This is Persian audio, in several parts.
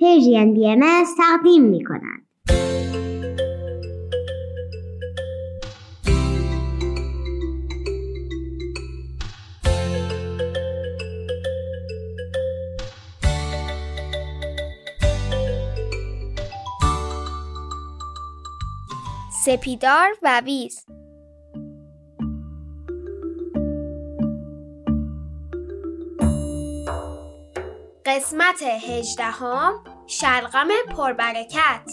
پرژین بی ام تقدیم می کند. سپیدار و ویز قسمت هجدهم شلغم پربرکت.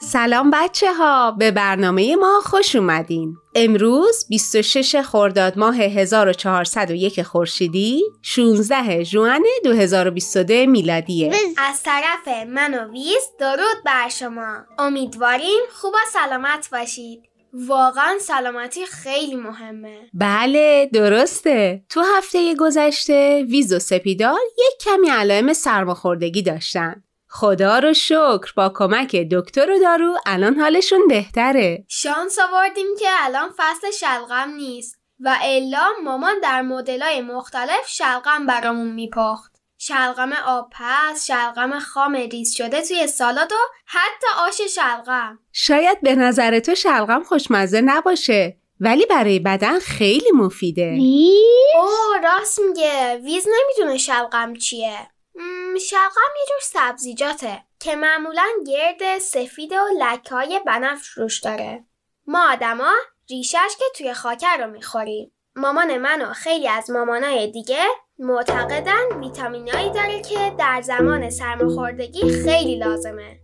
سلام بچه ها به برنامه ما خوش اومدین. امروز 26 خرداد ماه 1401 خورشیدی 16 ژوئن 2022 میلادیه. از طرف من و ویز درود بر شما. امیدواریم خوب و سلامت باشید. واقعا سلامتی خیلی مهمه. بله درسته. تو هفته گذشته ویز و سپیدار یک کمی علائم سرماخوردگی داشتن. خدا رو شکر. با کمک دکتر و دارو الان حالشون بهتره. شانس آوردیم که الان فصل شلغم نیست و الا مامان در مدلای مختلف شلغم برامون میپخت. شلغم آبپز، شلغم خام ریز شده توی سالاد و حتی آش شلغم. شاید به نظر تو شلغم خوشمزه نباشه ولی برای بدن خیلی مفیده. اوه راست میگه. ویز نمی‌دونه شلغم چیه. شلغم یه جور سبزیجاته که معمولا گرد سفید و لکه های بنفش روش داره. ما آدما ریشش که توی خاکر رو می‌خوریم. مامان من و خیلی از مامانای دیگه معتقدن ویتامینایی داره که در زمان سرماخوردگی خیلی لازمه.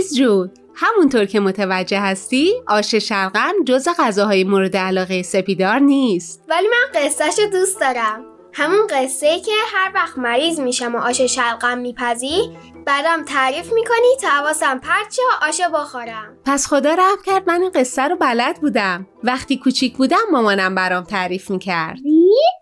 ویز جون همونطور که متوجه هستی آش شلغم جز غذاهای مورد علاقه سپیدار نیست. ولی من قصهش دوست دارم. همون قصه ای که هر وقت مریض میشم و آش شلغم میپزی بعدم تعریف می‌کنی تا حواسم پرت شه آش بخورم. پس خدا رحم کرد من این قصه رو بلد بودم. وقتی کوچیک بودم مامانم برام تعریف می‌کرد.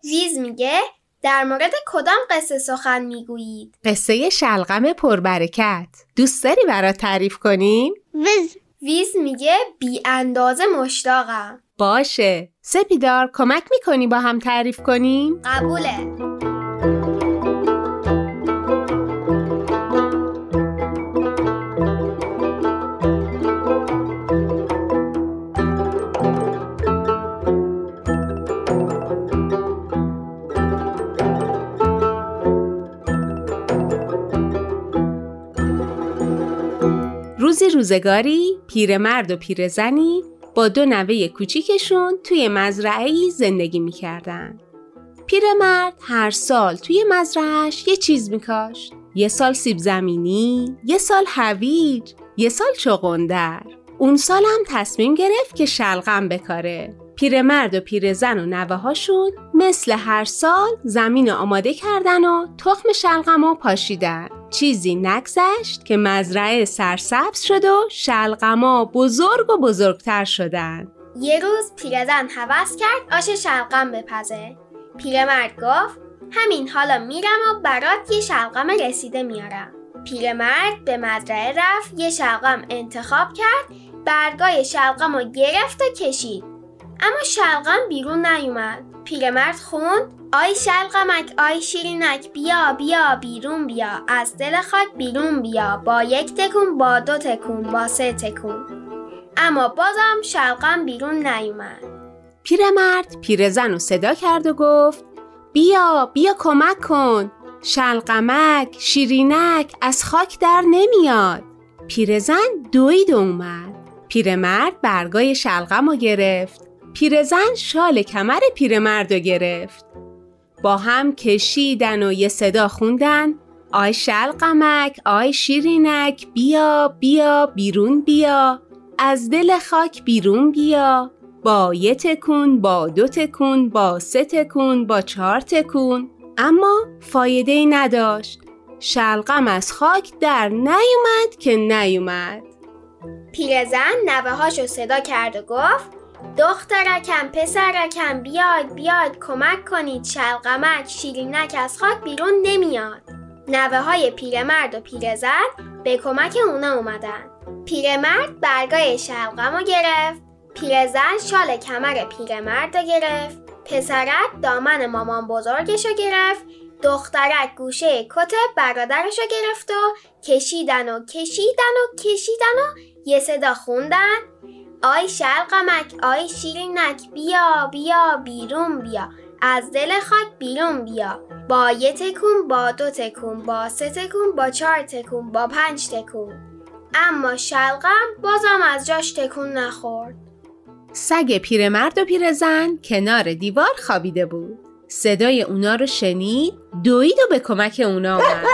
ویز میگه در مورد کدام قصه سخن می‌گویید؟ قصه شلغم پربرکت دوست داری برات تعریف کنیم؟ ویز ویز میگه بی اندازه مشتاقم باشه سپیدار کمک می‌کنی با هم تعریف کنیم؟ قبوله روزگاری پیرمرد و پیرزنی با دو نوه کوچیکشون توی مزرعه زندگی می‌کردن. پیرمرد هر سال توی مزرعهش یه چیز میکاشت. یه سال سیب زمینی، یه سال هویج، یه سال چغندر. اون سال هم تصمیم گرفت که شلغم بکاره. پیرمرد و پیرزن و نوه هاشون مثل هر سال زمین آماده کردن و تخم شلغم و پاشیدن. چیزی نگذشت که مزرعه سرسبز شد و شلغما بزرگ و بزرگتر شدن. یه روز پیرزن حوض کرد آش شلغم بپزه پیرمرد گفت همین حالا میرم و برات یه شلغم رسیده میارم پیرمرد به مزرعه رفت یه شلغم انتخاب کرد برگای شلغم رو گرفت و کشید اما شلغم بیرون نیومد. پیرمرد خوند آی شلغمک آی شیرینک بیا بیا بیرون بیا. از دل خاک بیرون بیا. با یک تکون با دو تکون با سه تکون. اما بازم شلغم بیرون نیومد. پیرمرد پیرزن رو صدا کرد و گفت بیا بیا کمک کن. شلغمک شیرینک از خاک در نمیاد. پیرزن دوید اومد. پیرمرد برگای شلغم رو گرفت. پیرزن شال کمر پیرمرد رو گرفت. با هم کشیدن و یه صدا خوندن آی شلغمک آی شیرینک بیا بیا بیرون بیا از دل خاک بیرون بیا با یه تکون با دو تکون با سه تکون با چهار تکون. اما فایده ای نداشت. شلقم از خاک در نیومد که نیومد. پیرزن نوه هاشو صدا کرد و گفت دخترکم پسرکم بیاید بیاید کمک کنید شلقمک شیرینک از خاک بیرون نمیاد. نوه های پیرمرد و پیرزن به کمک اونا اومدن. پیرمرد برگای شلقم رو گرفت پیرزن شال کمر پیرمرد رو گرفت پسرک دامن مامان بزرگش رو گرفت دخترک گوشه کت برادرش رو گرفت و کشیدن و کشیدن و کشیدن و یه صدا خوندن. آی شلقمک آی شیرینک بیا بیا بیرون بیا. از دل خاک بیرون بیا. با یه تکون با دو تکون با سه تکون با چهار تکون با پنج تکون. اما شلقم بازم از جاش تکون نخورد. سگ پیرمرد و پیرزن کنار دیوار خوابیده بود. صدای اونا رو شنید دوید و به کمک اونا اومد.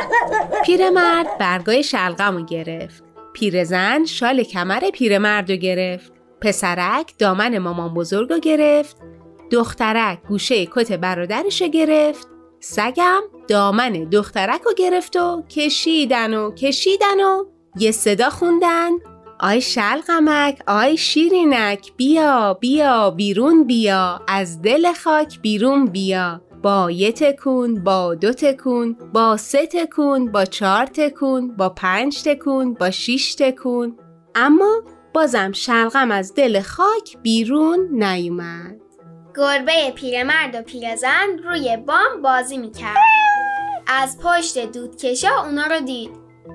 پیرمرد برگای شلغم رو گرفت. پیرزن شال کمر پیرمرد رو گرفت. پسرک دامن مامان بزرگ رو گرفت دخترک گوشه کت برادرش رو گرفت سگم دامن دخترک رو گرفت و کشیدن و کشیدن و یه صدا خوندن آی شلقمک آی شیرینک بیا بیا بیرون بیا از دل خاک بیرون بیا با یه تکون با دو تکون با سه تکون با چهار تکون با پنج تکون با شیش تکون. اما بازم شلقم از دل خاک بیرون نیومد. گربه پیرمرد و پیرزن روی بام بازی می‌کرد. از پشت دودکشا اونا رو دید.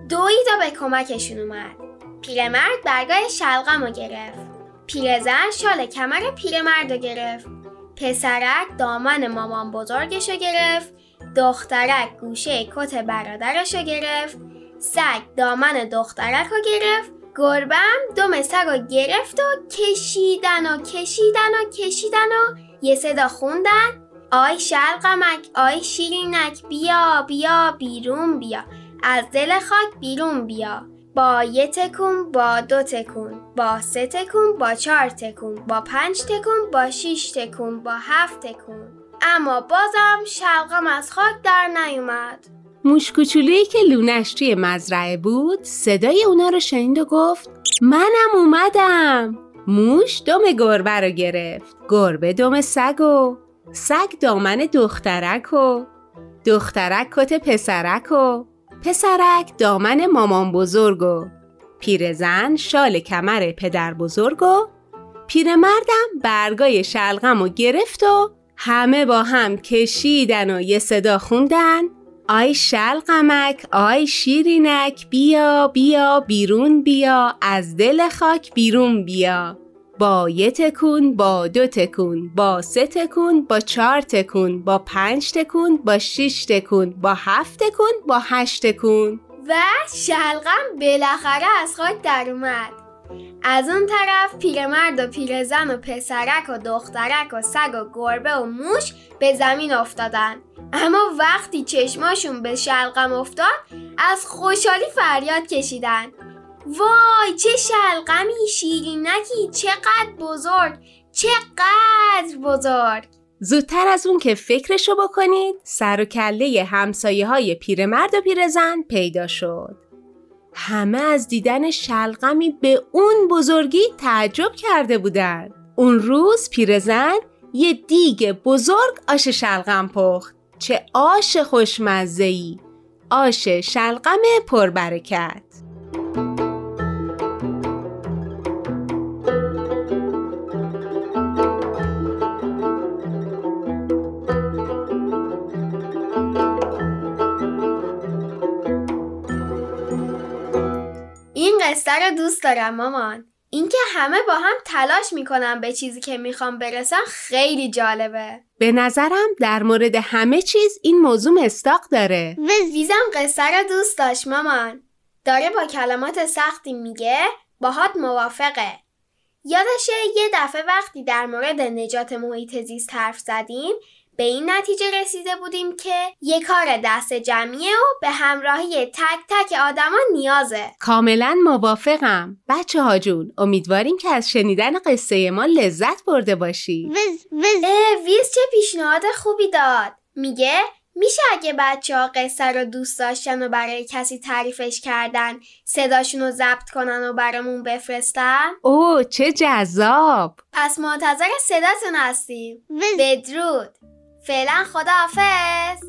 دوید و به کمکشون اومد. پیرمرد برگای شلغم رو گرفت. پیرزن شال کمر پیرمرد رو گرفت. پسرک دامن مامان بزرگش رو گرفت. دخترک گوشه کت برادرش رو گرفت. سگ دامن دخترک رو گرفت. گربم دم رو گرفت و کشیدن و کشیدن و کشیدن و یه صدا خوندن. آی شلقمک آی شیرینک بیا بیا بیرون بیا. از دل خاک بیرون بیا. با یه تکون با دو تکون. با سه تکون با چهار تکون. با پنج تکون با شیش تکون با هفت تکون. اما بازم شلقم از خاک در نیومد. موش کوچولویی که لونش توی مزرعه بود صدای اونا رو شنید و گفت منم اومدم. موش دم گربه رو گرفت. گربه دم سگ و سگ دامن دخترک و دخترک کت پسرک و پسرک دامن مامان بزرگ و پیرزن شال کمر پدر بزرگ و پیرمردم برگای شلغم و گرفت و همه با هم کشیدن و یه صدا خوندن. آی شلقمک آی شیرینک بیا بیا بیرون بیا از دل خاک بیرون بیا. با یه تکون با دو تکون با سه تکون با چهار تکون با پنج تکون با شش تکون با هفت تکون با هشت تکون. و شلغم بالاخره از خاک در اومد. از اون طرف پیرمرد و پیرزن و پسرک و دخترک و سگ و گربه و موش به زمین افتادن. اما وقتی چشماشون به شلقم افتاد از خوشحالی فریاد کشیدن. وای چه شلقمی شیرینکی چقدر بزرگ چقدر بزرگ. زودتر از اون که فکرشو بکنید سر و کله همسایه های پیرمرد و پیرزن پیدا شد. همه از دیدن شلقمی به اون بزرگی تعجب کرده بودند. اون روز پیرزن یه دیگ بزرگ آش شلغم پخت. چه آش خوشمزه‌ای. آش شلغم پربرکت. قصه رو دوست دارم مامان. اینکه همه با هم تلاش می‌کنن به چیزی که می‌خوام برسن خیلی جالبه. به نظرم در مورد همه چیز این موضوع مستاق داره. ویزم قصه رو دوست داشت مامان. داره با کلمات سختی میگه باهات موافقه. یادشه یه دفعه وقتی در مورد نجات محیط زیست حرف زدیم به این نتیجه رسیده بودیم که یه کار دست جمعیه و به همراهی تک تک آدما نیازه. کاملا موافقم. بچه ها جون امیدواریم که از شنیدن قصه ما لذت برده باشی. وز وز. اه ویز چه پیشنهاد خوبی داد. میگه میشه اگه بچه ها قصه رو دوست داشتن و برای کسی تعریفش کردن صداشون رو ضبط کنن و برامون بفرستن؟ اوه چه جذاب. پس منتظر صداتون هستیم. بدرود. فعلا خداحافظ.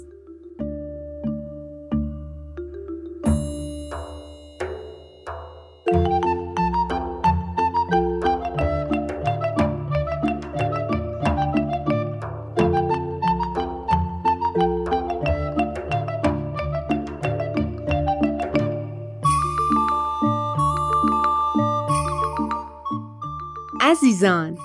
عزیزان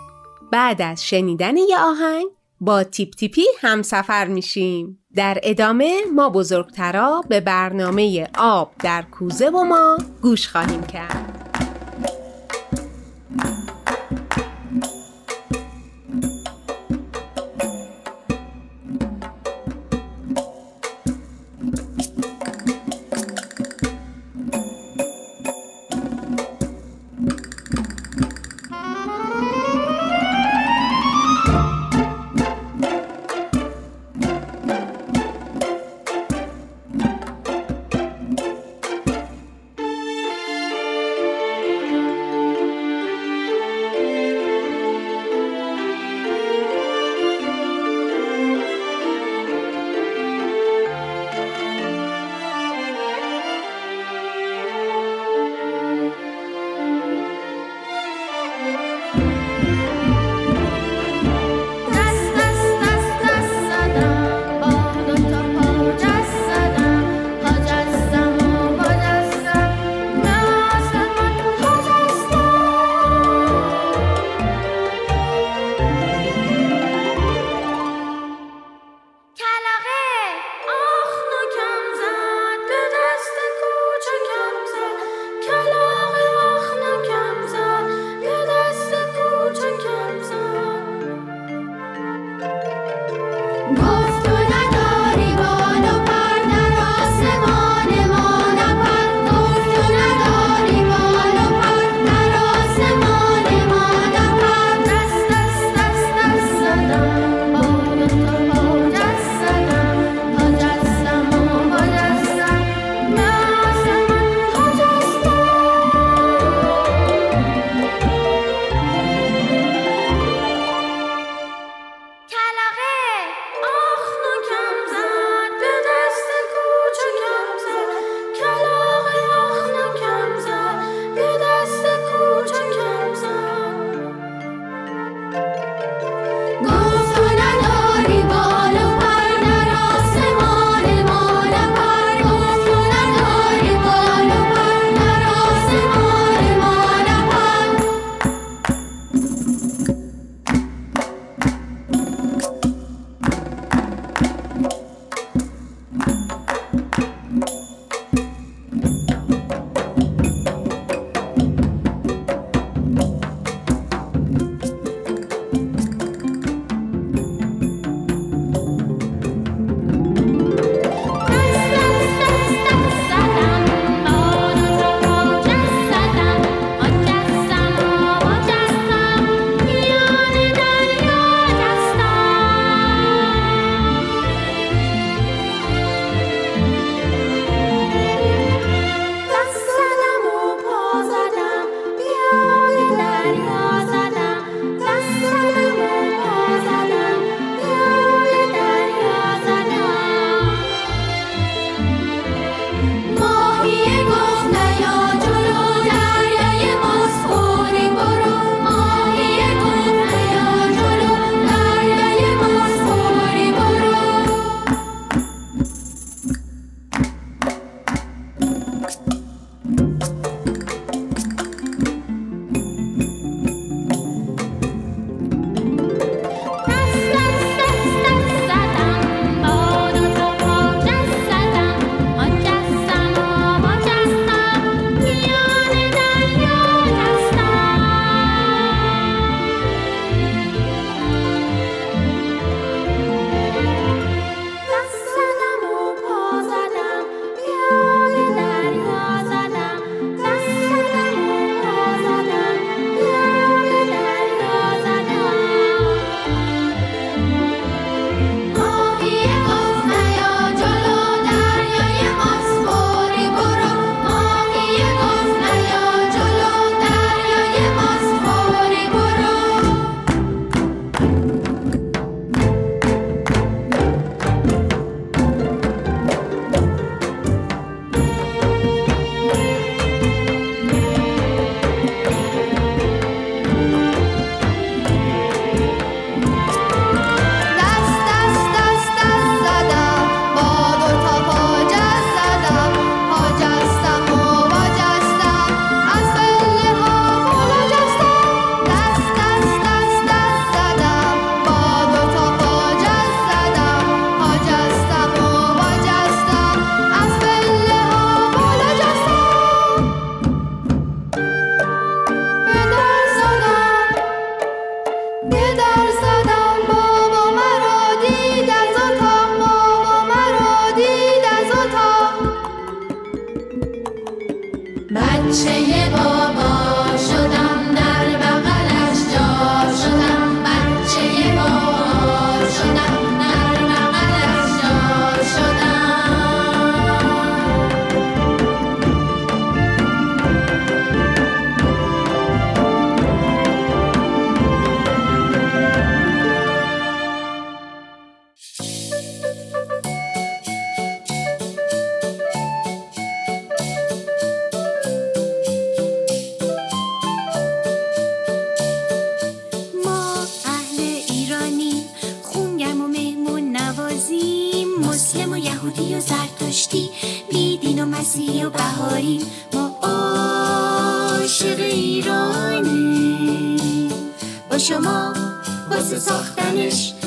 بعد از شنیدن یه آهنگ با تیپ تیپی همسفر میشیم. در ادامه ما بزرگترا به برنامه آب در کوزه و ما گوش خواهیم کرد.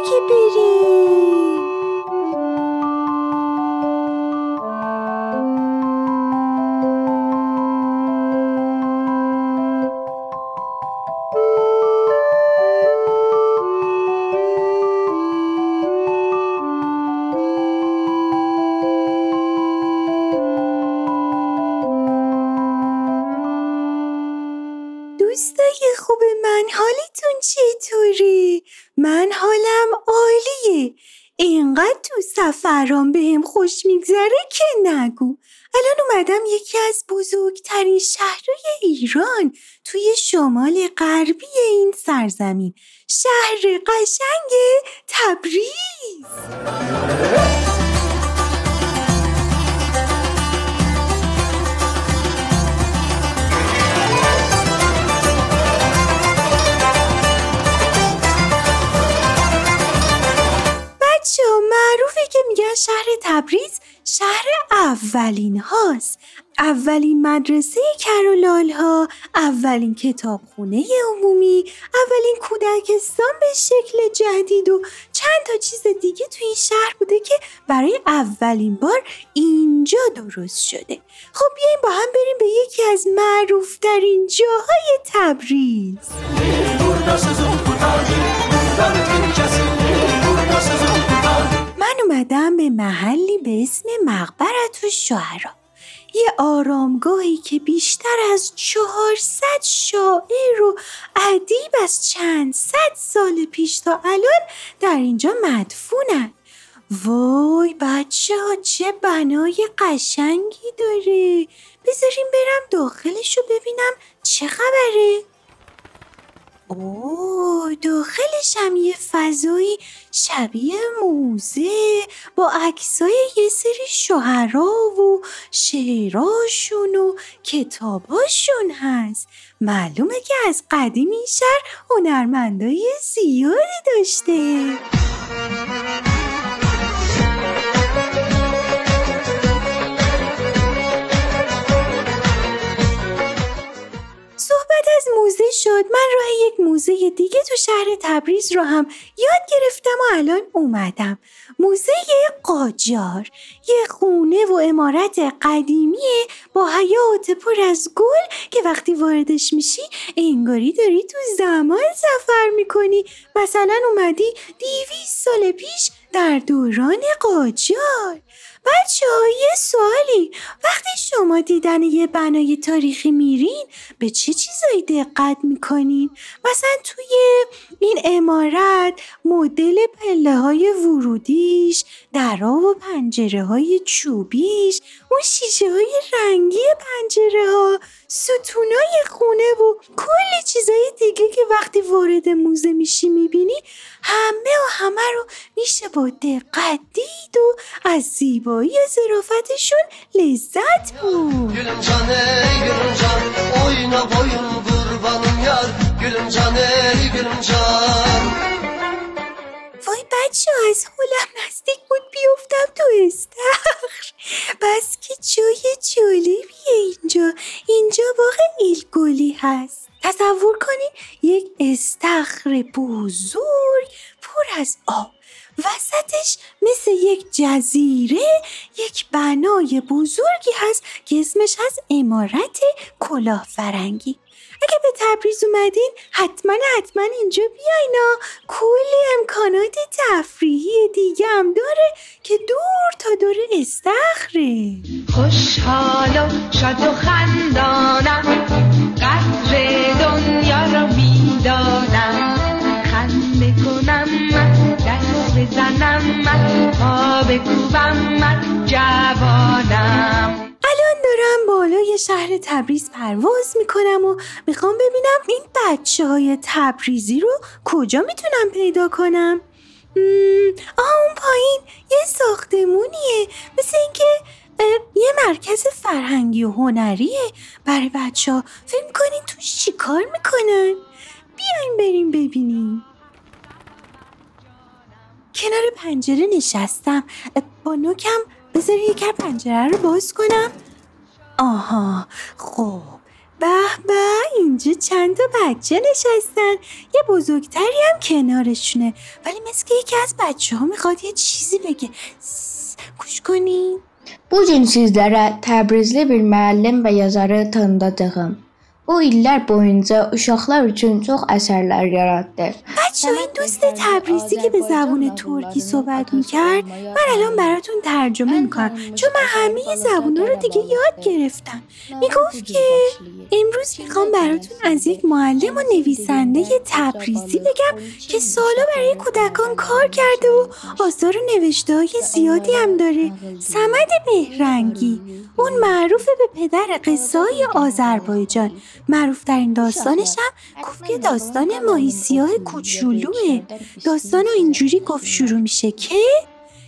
برو که حالتون چطوره؟ من حالم عالیه. اینقدر تو سفرام بهم خوش میگذره که نگو. الان اومدم یکی از بزرگترین شهرهای ایران توی شمال غربی این سرزمین. شهر قشنگ تبریز! معروفه که میگن شهر تبریز شهر اولین هاست. اولین مدرسه کرولال ها اولین کتابخونه عمومی اولین کودکستان به شکل جدید و چند تا چیز دیگه تو این شهر بوده که برای اولین بار اینجا درست شده. خب بیایم با هم بریم به یکی از معروفترین جاهای تبریز. اومدم به محلی به اسم مقبرت و شعرا. یه آرامگاهی که بیشتر از چهارصد شاعر و ادیب از چند صد سال پیش تا الان در اینجا مدفونن. وای بچه ها چه بنای قشنگی داره. بذاریم برم داخلش رو ببینم چه خبره. اوه داخلش هم یه فضایی شبیه موزه با عکسای یه سری شوهرا و شعراشون و کتاباشون هست. معلومه که از قدیم این شهر هنرمندای زیادی داشته. صحبت از موزه شد من راه یک موزه دیگه تو شهر تبریز رو هم یاد گرفتم و الان اومدم. موزه قاجار یه خونه و امارت قدیمیه با حیات پر از گل که وقتی واردش میشی انگاری داری تو زمان سفر می‌کنی. مثلا اومدی دیویس سال پیش در دوران قاجار. بچه یه سوالی وقتی شما دیدن یه بنای تاریخی میرین به چه چیزایی دقت می‌کنین؟ مثلا توی این امارت مدل پله های ورودیش درا و پنجره های چوبیش اون شیشه های رنگی پنجره ها ستونای خونه و کلی چیز وقتی وارد موزه میشی می‌بینی همه و همه رو میشه با دقت دید و از زیبایی و ظرافتشون لذت بود Gülüm can ey gülüm can Oyna boyun kurbanım yar Gülüm can بچه از حولم نزدیک بود بیفتم تو استخر. بس که جای جالبیه اینجا. اینجا واقع ایلگولی هست. تصور کنین یک استخر بزرگ پر از آب. وسطش مثل یک جزیره یک بنای بزرگی هست که اسمش هست امارت کلاه فرنگی اگه به تبریز اومدین حتما حتما اینجا بیاین ها. کلی امکانات تفریحی دیگه هم داره که دور تا دور استخره خوشحال و شاد و خندانم قدر دنیا را می‌دانم بزنم من پا بکوبم من جوانم. الان دارم بالای شهر تبریز پرواز می‌کنم و می‌خوام ببینم این بچه های تبریزی رو کجا می‌تونم پیدا کنم. آه اون پایین یه ساختمونیه. مثل اینکه یه مرکز فرهنگی و هنریه. برای بچه ها فکر می‌کنین توش چی کار می‌کنن؟ بیاین بریم ببینیم. کنار پنجره نشستم. با نوکم بذار یکر پنجره رو باز کنم. آها خب. به به اینجا چند تا بچه نشستن. یه بزرگتری هم کنارشونه. ولی مثل که یکی از بچه ها می‌خواد یه چیزی بگه. گوش کنین. Bu sizlərə Təbrizli bir müəllim və yazarı tanıdacağam. O illər boyunca uşaqlar üçün çox əsərlər yaratdı. بچه این دوست تبریزی که به زبون ترکی صحبت می‌کرد من الان براتون ترجمه می‌کنم چون من همه زبونا رو دیگه یاد گرفتم می‌گفت که امروز می‌خوام براتون از یک معلم و نویسنده تبریزی بگم که سالا برای کودکان کار کرده و آثار و نوشته های زیادی هم داره سمد بهرنگی اون معروف به پدر قصه های آذربایجان معروف در این داستانش هم گفت که داستان ماهی سیاه کوچولوه. داستان رو اینجوری گفت شروع میشه که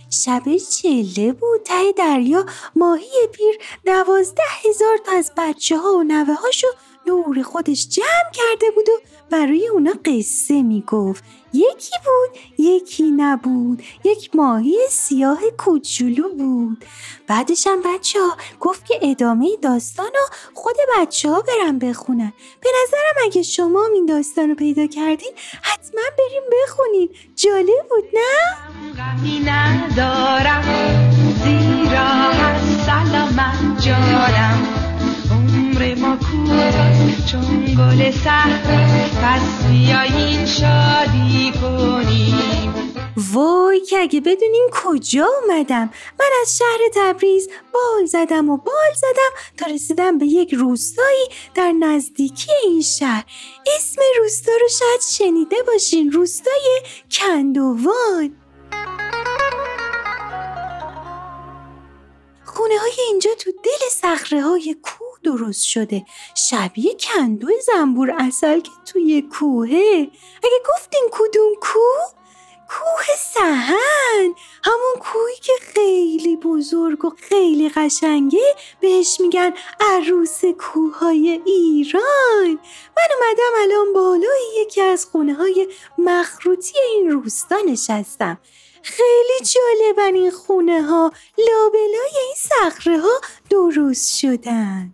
شب چله بود ته دریا ماهی پیر دوازده هزار تا از بچه ها و نوه هاشو دور خودش جمع کرده بود و برای اونا قصه می‌گفت. یکی بود یکی نبود. یک ماهی سیاه کوچولو بود. بعدش هم بچه ها گفت که ادامه داستان رو خود بچه ها برن بخونن. به نظرم اگه شما این داستان رو پیدا کردین حتما بریم بخونین. جالب بود نه؟ ندارم زیرا هست سلامت جانم. عمر ما کوتاست چون گل سهر پس بیایین شادی کنیم. وای که اگه بدونین کجا اومدم. من از شهر تبریز بال زدم و بال زدم تا رسیدم به یک روستایی در نزدیکی این شهر. اسم روستا رو شاید شنیده باشین. روستای کندوان. خونه های اینجا تو دل صخره های کوه درست شده. شبیه کندو زنبور اصل که توی کوهه. اگه گفتین کدوم کوه؟ کوه سهن. همون کوهی که خیلی بزرگ و خیلی قشنگه بهش میگن عروس کوههای ایران. من اومدم الان بالای یکی از خونه های مخروطی این روستا نشستم خیلی جالبن این خونه ها لابلای این صخره ها درست شدن.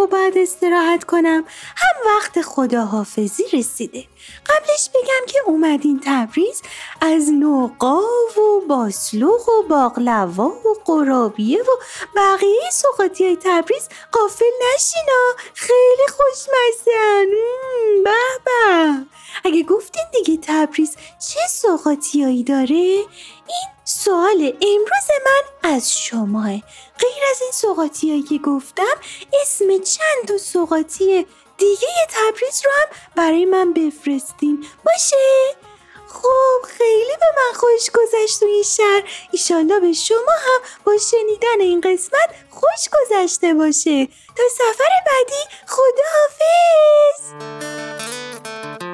و بعد استراحت کنم. هم وقت خداحافظی رسیده. قبلش بگم که اومدین تبریز از نوقاو و باسلوق و باقلوا و قرابیه و بقیه سوقاتی های تبریز قافل نشینا. خیلی خوشمزه به به. اگه گفتین دیگه تبریز چه سوقاتیایی داره؟ این سوال امروز من از شماه. غیر از این سوقاتی که گفتم اسم چند تا سوقاتی دیگه تبریز رو هم برای من بفرستین. باشه؟ خب خیلی به من خوش گذشت تو این شهر. ایشالله به شما هم با شنیدن این قسمت خوش گذشته باشه. تا سفر بعدی خداحافظ! من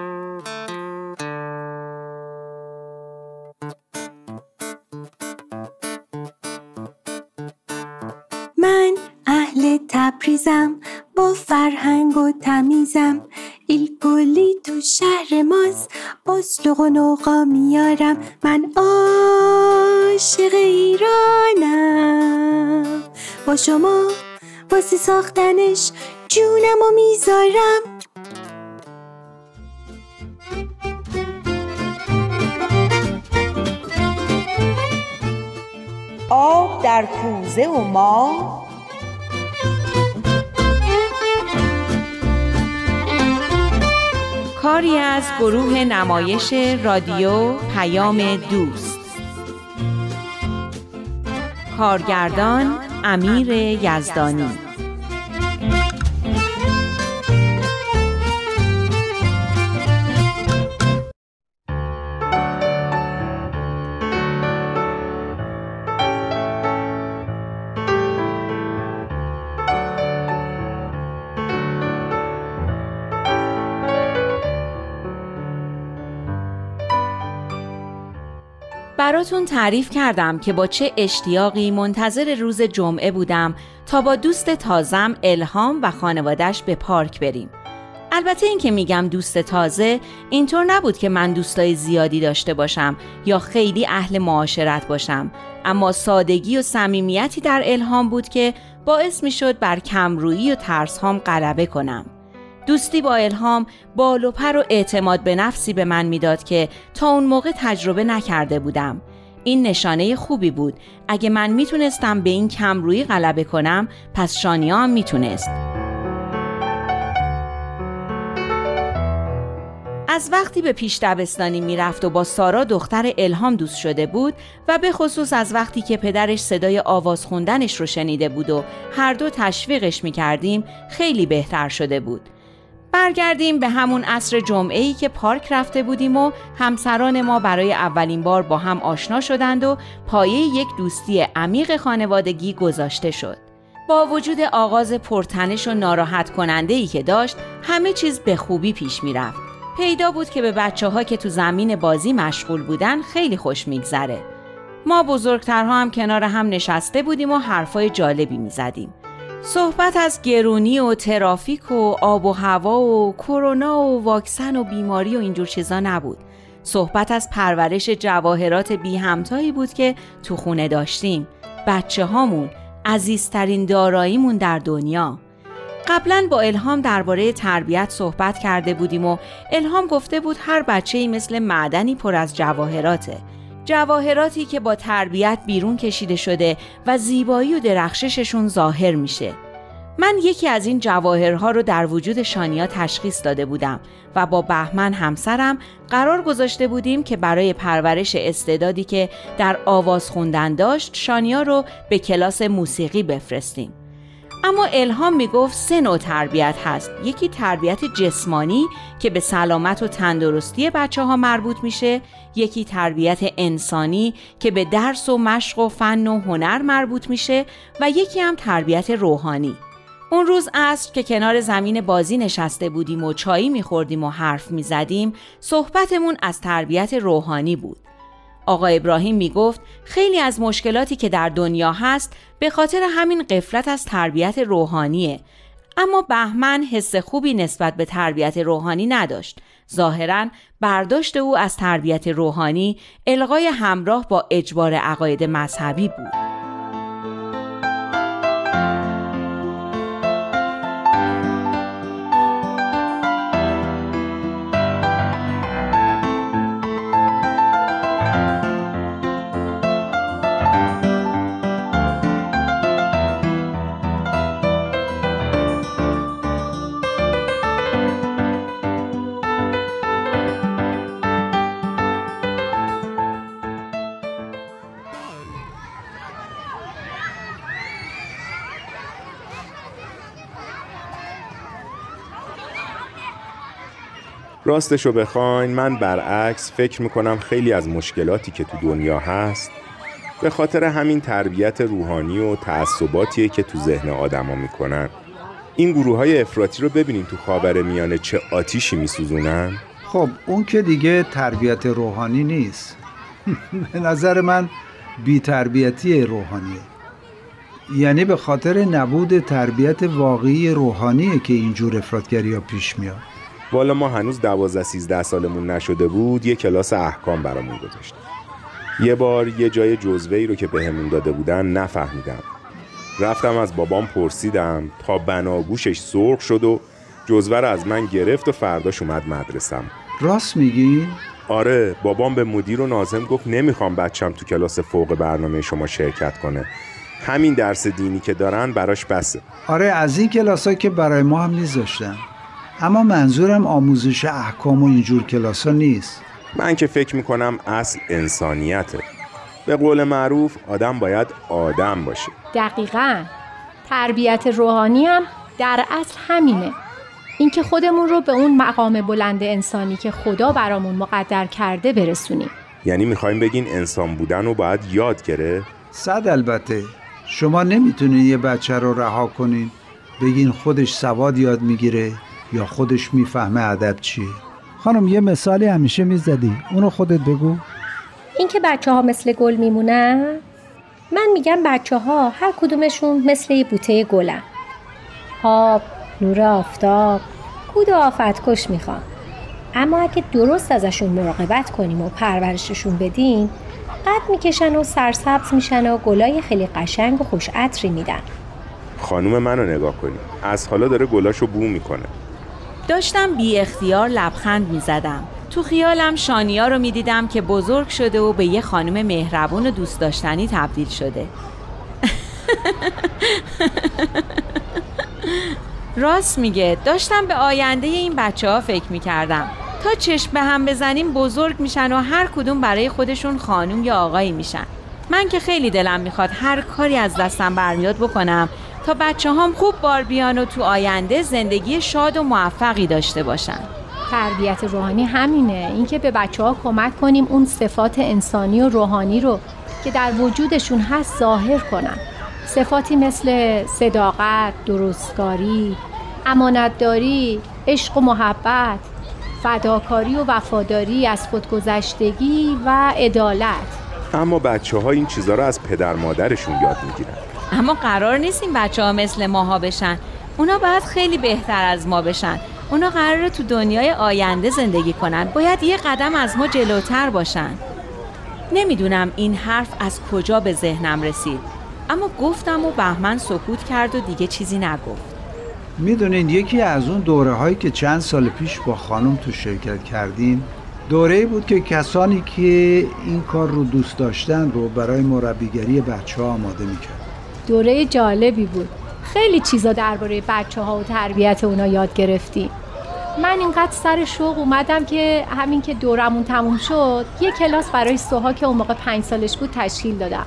تبریزم با فرهنگ و تمیزم. ایلگولی تو شهر ماست با سلوغ و میارم. من عاشق ایرانم. با شما واسه ساختنش جونم و می‌ذارم. آب در کوزه و ما کاری از گروه نمایش رادیو پیام دوست. کارگردان امیر یزدانی. براتون تعریف کردم که با چه اشتیاقی منتظر روز جمعه بودم تا با دوست تازم الهام و خانوادش به پارک بریم. البته این که میگم دوست تازه اینطور نبود که من دوستای زیادی داشته باشم یا خیلی اهل معاشرت باشم اما سادگی و صمیمیتی در الهام بود که باعث می‌شد بر کمرویی و ترس هام غلبه کنم. دوستی با الهام بال و پر و اعتماد به نفسی به من می‌داد که تا اون موقع تجربه نکرده بودم. این نشانه خوبی بود. اگه من می‌تونستم به این کمرویی غلبه کنم، پس شانیا هم می‌تونست. از وقتی به پیش دبستانی می‌رفت و با سارا دختر الهام دوست شده بود و به خصوص از وقتی که پدرش صدای آواز خوندنش رو شنیده بود و هر دو تشویقش می‌کردیم خیلی بهتر شده بود. برگردیم به همون عصر جمعه ای که پارک رفته بودیم و همسران ما برای اولین بار با هم آشنا شدند و پایه یک دوستی عمیق خانوادگی گذاشته شد. با وجود آغاز پرتنش و ناراحت کننده ای که داشت همه چیز به خوبی پیش می رفت. پیدا بود که به بچه ها که تو زمین بازی مشغول بودن خیلی خوش میگذره. ما بزرگترها هم کنار هم نشسته بودیم و حرفای جالبی می زدیم. صحبت از گرونی و ترافیک و آب و هوا و کرونا و واکسن و بیماری و اینجور چیزا نبود. صحبت از پرورش جواهرات بی همتایی بود که تو خونه داشتیم. بچه هامون، عزیزترین داراییمون در دنیا. قبلا با الهام درباره تربیت صحبت کرده بودیم و الهام گفته بود هر بچه ای مثل معدنی پر از جواهراته. جواهراتی که با تربیت بیرون کشیده شده و زیبایی و درخشششون ظاهر میشه. من یکی از این جواهرها رو در وجود شانیا تشخیص داده بودم و با بهمن همسرم قرار گذاشته بودیم که برای پرورش استعدادی که در آواز خوندن داشت شانیا رو به کلاس موسیقی بفرستیم. اما الهام می‌گفت سه نوع تربیت هست. یکی تربیت جسمانی که به سلامت و تندرستی بچه ها مربوط میشه. یکی تربیت انسانی که به درس و مشق و فن و هنر مربوط میشه و یکی هم تربیت روحانی. اون روز عصر که کنار زمین بازی نشسته بودیم و چایی میخوردیم و حرف می‌زدیم صحبتمون از تربیت روحانی بود. آقا ابراهیم می گفت خیلی از مشکلاتی که در دنیا هست به خاطر همین قفلت از تربیت روحانیه. اما بهمن حس خوبی نسبت به تربیت روحانی نداشت. ظاهرا برداشت او از تربیت روحانی القای همراه با اجبار عقاید مذهبی بود. راستشو بخواین من برعکس فکر می‌کنم خیلی از مشکلاتی که تو دنیا هست به خاطر همین تربیت روحانی و تعصباتیه که تو ذهن آدما می‌کنن. این گروه های افراطی رو ببینین تو خاور میانه چه آتیشی میسوزونن. خب اون که دیگه تربیت روحانی نیست. به نظر من بی تربیتی روحانیه. یعنی به خاطر نبود تربیت واقعی روحانیه که اینجور افرادگری ها پیش میاد. والا ما هنوز دوازده سیزده سالمون نشده بود یه کلاس احکام برامون گذاشتن یه بار یه جای جزوه رو که بهمون داده بودن نفهمیدم. رفتم از بابام پرسیدم تا بناگوشش سرخ شد و جزوه رو از من گرفت و فرداش اومد مدرسم. راست میگی؟ آره بابام به مدیر و نازم گفت نمی‌خوام بچم تو کلاس فوق برنامه شما شرکت کنه. همین درس دینی که دارن براش بسه. آره از این کلاس که برای ما هم میذاشتن اما منظورم آموزش احکام و اینجور کلاس ها نیست. من که فکر می‌کنم اصل انسانیته. به قول معروف آدم باید آدم باشه. دقیقا. تربیت روحانی هم در اصل همینه. اینکه خودمون رو به اون مقام بلند انسانی که خدا برامون مقدر کرده برسونیم. یعنی می‌خوایم بگین انسان بودن رو باید یاد گرفت صد البته. شما نمی‌تونین یه بچه رو رها کنین. بگین خودش سواد یاد می‌گیره. یا خودش می‌فهمه ادب چیه خانم یه مثالی همیشه می‌زدی. اونو خودت بگو. اینکه بچه ها مثل گل میمونن؟ من میگم بچه ها هر کدومشون مثل یه بوته گلن. آب، نور آفتاب، کود و آفتکش می‌خوان. اما اگه درست ازشون مراقبت کنیم و پرورششون بدیم قد می‌کشن و سرسبز میشن و گلای خیلی قشنگ و خوش عطری میدن. خانوم منو نگاه کنی. از حالا داره گلاشو بو می‌کنه. داشتم بی اختیار لبخند می زدم. تو خیالم شانیا رو می دیدم که بزرگ شده و به یه خانم مهربون و دوست داشتنی تبدیل شده. راست میگه داشتم به آینده این بچه ها فکر می کردم. تا چشم به هم بزنیم بزرگ میشن و هر کدوم برای خودشون خانوم یا آقایی میشن. من که خیلی دلم می‌خواد هر کاری از دستم برمیاد بکنم تا بچه هم خوب بار بیان و تو آینده زندگی شاد و موفقی داشته باشن. تربیت روحانی همینه. اینکه به بچه ها کمک کنیم اون صفات انسانی و روحانی رو که در وجودشون هست ظاهر کنن. صفاتی مثل صداقت، درستکاری، امانتداری، عشق و محبت، فداکاری و وفاداری از خودگذشتگی و عدالت. اما بچه ها این چیزها رو از پدر مادرشون یاد می‌گیرن. اما قرار نیست این بچه ها مثل ماها بشن. اونا باید خیلی بهتر از ما بشن. اونا قراره تو دنیای آینده زندگی کنن. باید یه قدم از ما جلوتر باشن. نمی‌دونم این حرف از کجا به ذهنم رسید. اما گفتم و بهمن سکوت کرد و دیگه چیزی نگفت. می‌دونین یکی از اون دوره هایی که چند سال پیش با خانم تو شرکت کردیم دوره بود که کسانی که این کار رو دوست داشتن رو برای مربیگری بچه ها آماده می‌کرد دوره جالبی بود. خیلی چیزا درباره بچه ها و تربیت اونا یاد گرفتیم من اینقدر سر شوق اومدم که همین که دورمون تموم شد یه کلاس برای سوها که اون موقع پنج سالش بود تشکیل دادم.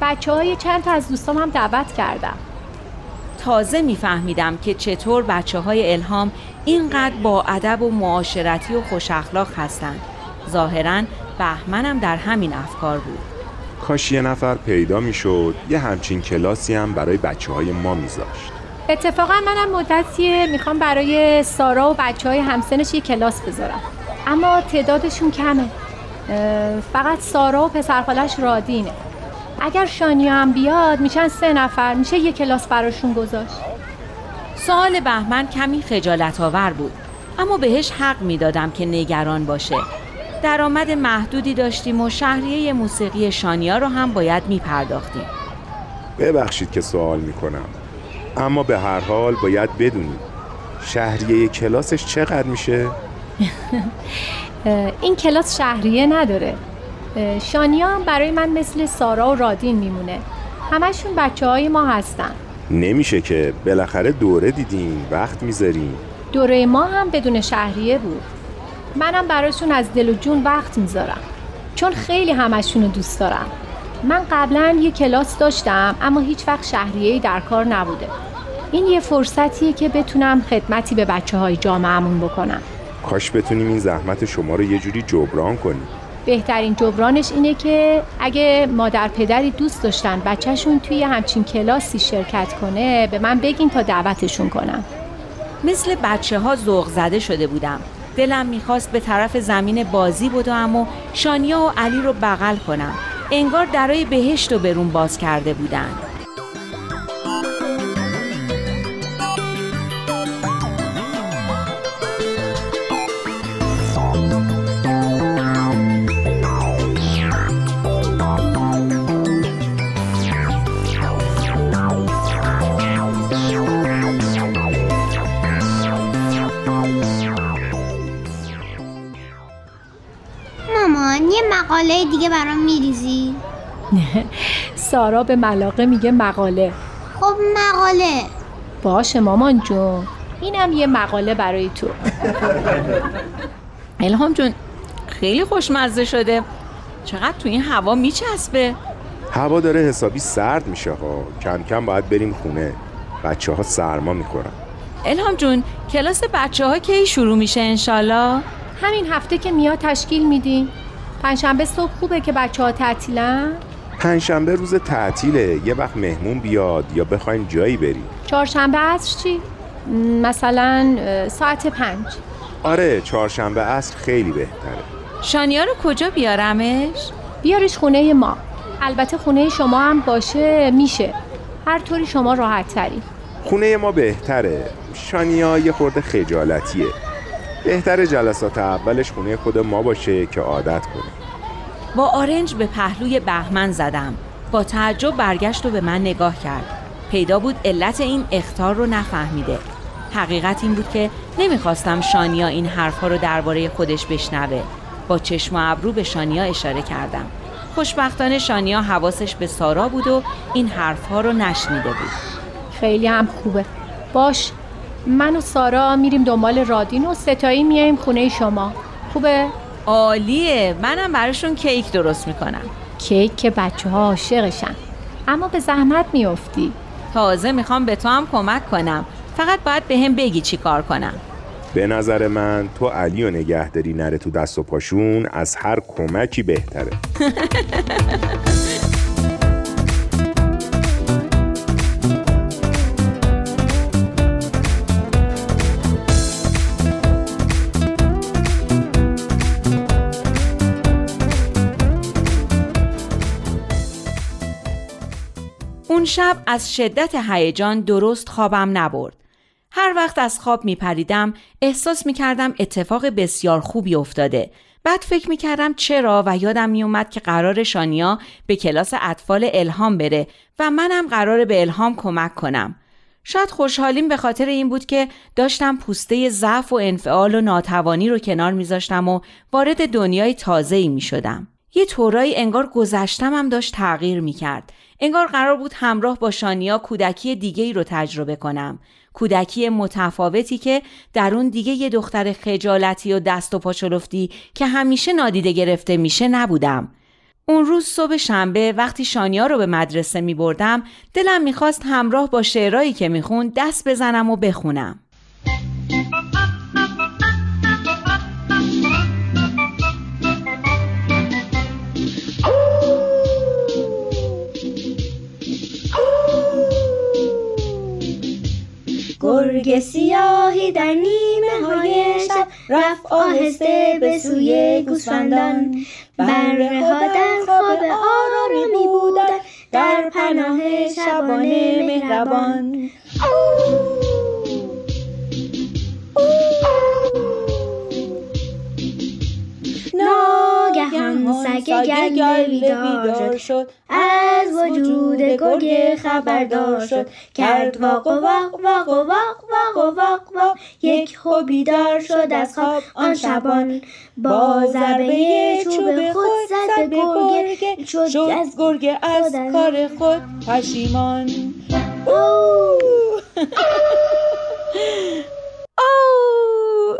بچه های چند تا از دوستام هم دعوت کردم. تازه میفهمیدم که چطور بچه های الهام اینقدر با ادب و معاشرتی و خوش اخلاق هستند ظاهرا بهمنم در همین افکار بود. کاش یه نفر پیدا می‌شد یه همچین کلاسی هم برای بچه های ما میذاشت. اتفاقا منم مدتیه می‌خوام برای سارا و بچه های همسنش یه کلاس بذارم. اما تعدادشون کمه. فقط سارا و پسرخالش رادینه. اگر شانیا هم بیاد میشن سه نفر میشه یه کلاس براشون گذاشت. سوال بهمن کمی خجالت آور بود اما بهش حق می‌دادم که نگران باشه. درآمد محدودی داشتیم و شهریه موسیقی شانیا رو هم باید میپرداختیم. ببخشید که سوال می‌کنم. اما به هر حال باید بدونید شهریه کلاسش چقدر میشه؟ این کلاس شهریه نداره. شانیا هم برای من مثل سارا و رادین میمونه. همشون بچه های ما هستن. نمیشه که بالاخره دوره دیدیم وقت می‌ذاریم. دوره ما هم بدون شهریه بود. منم براشون از دل و جون وقت می‌ذارم چون خیلی همشون رو دوست دارم. من قبلا یه کلاس داشتم اما هیچ وقت شهریه‌ای در کار نبوده. این یه فرصتیه که بتونم خدمتی به بچه های جامعهمون بکنم. کاش بتونیم این زحمت شما رو یه جوری جبران کنیم. بهترین جبرانش اینه که اگه مادر پدری دوست داشتن بچهشون توی همچین کلاسی شرکت کنه به من بگین تا دعوتشون کنم. مثل بچه ها ذوق زده شده بودم. دلم می‌خواست به طرف زمین بازی بدوم و شانیا و علی رو بغل کنم. انگار درای بهشت رو برون باز کرده بودن. مقاله دیگه برام میریزی؟ سارا به ملاقه میگه مقاله. خب مقاله. باشه مامان جون. اینم یه مقاله برای تو. الهام جون خیلی خوشمزه شده. چقدر تو این هوا میچسبه؟ هوا داره حسابی سرد میشه ها کم کم باید بریم خونه. بچه ها سرما می‌خورن. الهام جون کلاس بچه ها کی شروع میشه انشالله؟ همین هفته که میاد تشکیل میدین پنجشنبه صبح خوبه که بچه ها تعطیلن؟ پنجشنبه روز تعطیله. یه وقت مهمون بیاد یا بخوایم جایی بریم. چهارشنبه عصر چی؟ مثلا ساعت پنج. آره چهارشنبه عصر خیلی بهتره. شانیا رو کجا بیارمش؟ بیارش خونه ما. البته خونه شما هم باشه میشه. هر طوری شما راحت تری خونه ما بهتره. شانیا یه خورده خجالتیه. بهتره جلسات اولش خونه خود ما باشه که عادت کنه با آرنج به پهلوی بهمن زدم. با تعجب برگشت و به من نگاه کرد. پیدا بود علت این اختار رو نفهمیده. حقیقت این بود که نمی‌خواستم شانیا این حرفها رو درباره خودش بشنوه. با چشم و ابرو به شانیا اشاره کردم. خوشبختانه شانیا حواسش به سارا بود و این حرفها رو نشنیده بود. خیلی هم خوبه. باش. من و سارا میریم دنبال رادین و ستایی میایم خونه شما. خوبه؟ عالیه. منم براشون کیک درست می‌کنم. کیک که بچه ها عاشقشن. اما به زحمت میافتی. تازه می‌خوام به تو هم کمک کنم. فقط باید به هم بگی چی کار کنم. به نظر من تو علی و نگهداری نره تو دست و پاشون از هر کمکی بهتره. شب از شدت هیجان درست خوابم نبرد. هر وقت از خواب می پریدم احساس می کردم اتفاق بسیار خوبی افتاده. بعد فکر می کردم چرا و یادم می اومد که قرار شانیا به کلاس اطفال الهام بره و منم قرار به الهام کمک کنم. شاید خوشحالیم به خاطر این بود که داشتم پوسته ضعف و انفعال و ناتوانی رو کنار میذاشتم و وارد دنیای تازه‌ای می شدم. یه طورایی انگار گذشتم هم داشت تغییر می کرد. انگار قرار بود همراه با شانیا کودکی دیگه ای رو تجربه کنم. کودکی متفاوتی که در اون دیگه یه دختر خجالتی و دست و پاچلفتی که همیشه نادیده گرفته میشه نبودم. اون روز صبح شنبه وقتی شانیا رو به مدرسه می بردم دلم می‌خواست همراه با شعرهایی که میخون دست بزنم و بخونم. گرگ سیاهی در نیمه های شب. رفت آهسته به سوی گوسفندان. بره ها در خواب آرامی بودن. در پناه شبانه مهربان. ناگهان سگ گله بیدار شد. از وجود گرگ خبردار شد. کرد واق و واق واق و واق واق و واق واق. یک خو بیدار شد از خواب. آن شبان با ضربه چوب خود زد به گرگ شد از گرگ از کار خود. پشیمان. او او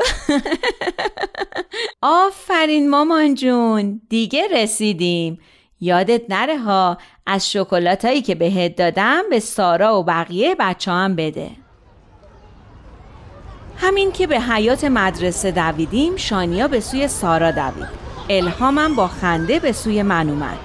آفرین مامان جون. دیگه رسیدیم. یادت نره ها از شکلاتایی که بهت دادم به سارا و بقیه بچه هم بده. همین که به حیات مدرسه دویدیم شانیا به سوی سارا دوید. الهامم با خنده به سوی من اومد.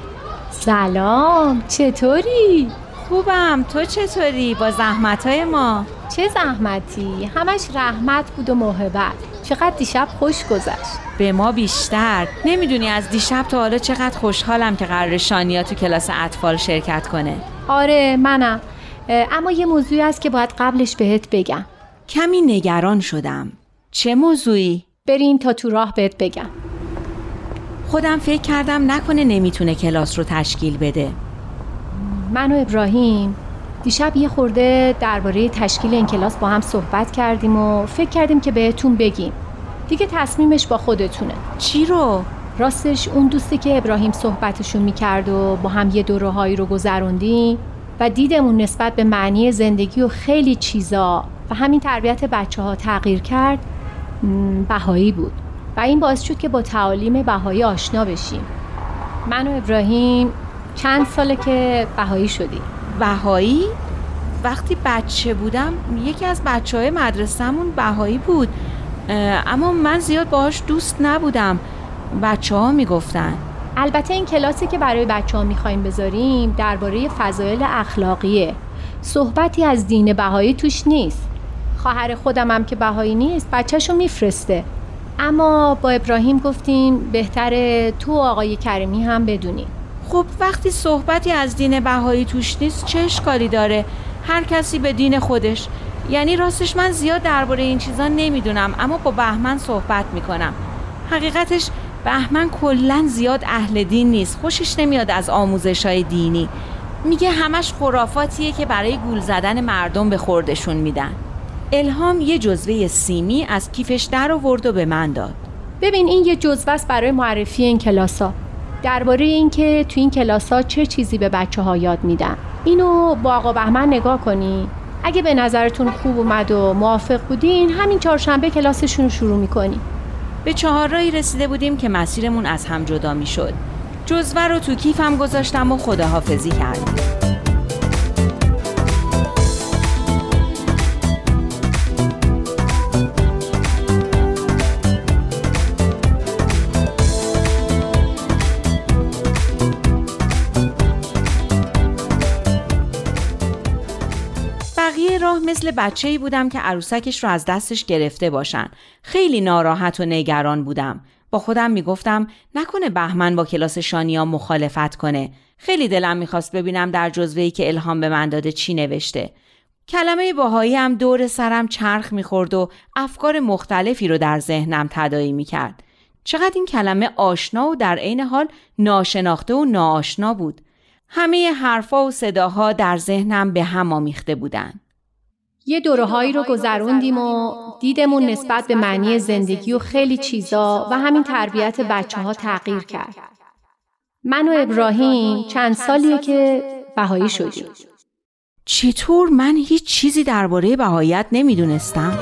سلام چطوری؟ خوبم. تو چطوری؟ با زحمتهای ما. چه زحمتی؟ همش رحمت بود و محبت. چقدر دیشب خوش گذشت. به ما بیشتر. نمی‌دونی از دیشب تا حالا چقدر خوشحالم که قرار شانیا تو کلاس اطفال شرکت کنه. آره منم. اما یه موضوعی هست که باید قبلش بهت بگم. کمی نگران شدم. چه موضوعی؟ بریم تا تو راه بهت بگم. خودم فکر کردم نکنه نمی‌تونه کلاس رو تشکیل بده. من و ابراهیم دیشب یه خورده درباره تشکیل این کلاس با هم صحبت کردیم و فکر کردیم که بهتون بگیم. دیگه تصمیمش با خودتونه. چی رو؟ راستش اون دوستی که ابراهیم صحبتشون می‌کرد و با هم یه دوره هایی رو گذروندیم و دیدمون نسبت به معنی زندگی و خیلی چیزا و همین تربیت بچه ها تغییر کرد بهایی بود. و این باعث شد که با تعالیم بهایی آشنا بشیم. من و ابراهیم چند ساله که بهایی شدیم بهایی؟ وقتی بچه بودم یکی از بچه های مدرسهمون بهایی بود. اما من زیاد باهاش دوست نبودم. بچه ها می‌گفتن. البته این کلاسی که برای بچه ها می‌خوایم بذاریم درباره فضایل اخلاقیه. صحبتی از دین بهایی توش نیست. خواهر خودم هم که بهایی نیست بچهشو میفرسته. اما با ابراهیم گفتیم بهتره تو آقای کریمی هم بدونیم. خب وقتی صحبتی از دین بهایی توش نیست چه اشکالی داره؟ هر کسی به دین خودش. یعنی راستش من زیاد درباره این چیزا نمی‌دونم اما با بهمن صحبت می‌کنم. حقیقتش بهمن کلا زیاد اهل دین نیست. خوشش نمیاد از آموزش های دینی. میگه همش خرافاتیه که برای گول زدن مردم به خوردشون میدن. الهام یه جزوه سیمی از کیفش در آورد و به من داد. ببین این یه جزوه است برای معرفی این کلاس ها درباره اینکه تو این کلاس ها چه چیزی به بچه ها یاد میدن. اینو با آقا بهمن نگاه کنی. اگه به نظرتون خوب اومد و موافق بودین همین چهارشنبه کلاسشون رو شروع می‌کنی. به چهارراهی رسیده بودیم که مسیرمون از هم جدا می‌شد. جزوه رو تو کیفم گذاشتم و خداحافظی کردم. راه مثل بچه ای بودم که عروسکش رو از دستش گرفته باشن. خیلی ناراحت و نگران بودم. با خودم می‌گفتم نکنه بهمن با کلاس شانیا مخالفت کنه. خیلی دلم می‌خواست ببینم در جزوهی که الهام به من داده چی نوشته. کلمه باهایی هم دور سرم چرخ می‌خورد و افکار مختلفی رو در ذهنم تدایی می‌کرد. چقدر این کلمه آشنا و در عین حال ناشناخته و ناآشنا بود. همه حرفا و صداها در ذهنم به هم آمیخته بودن. یه دوره هایی رو گذروندیم و دیدمون نسبت به معنی زندگی و خیلی چیزا و همین تربیت بچه ها تغییر کرد. من و ابراهیم چند سالیه که بهایی شدیم. چطور من هیچ چیزی درباره بهاییت نمی‌دونستم؟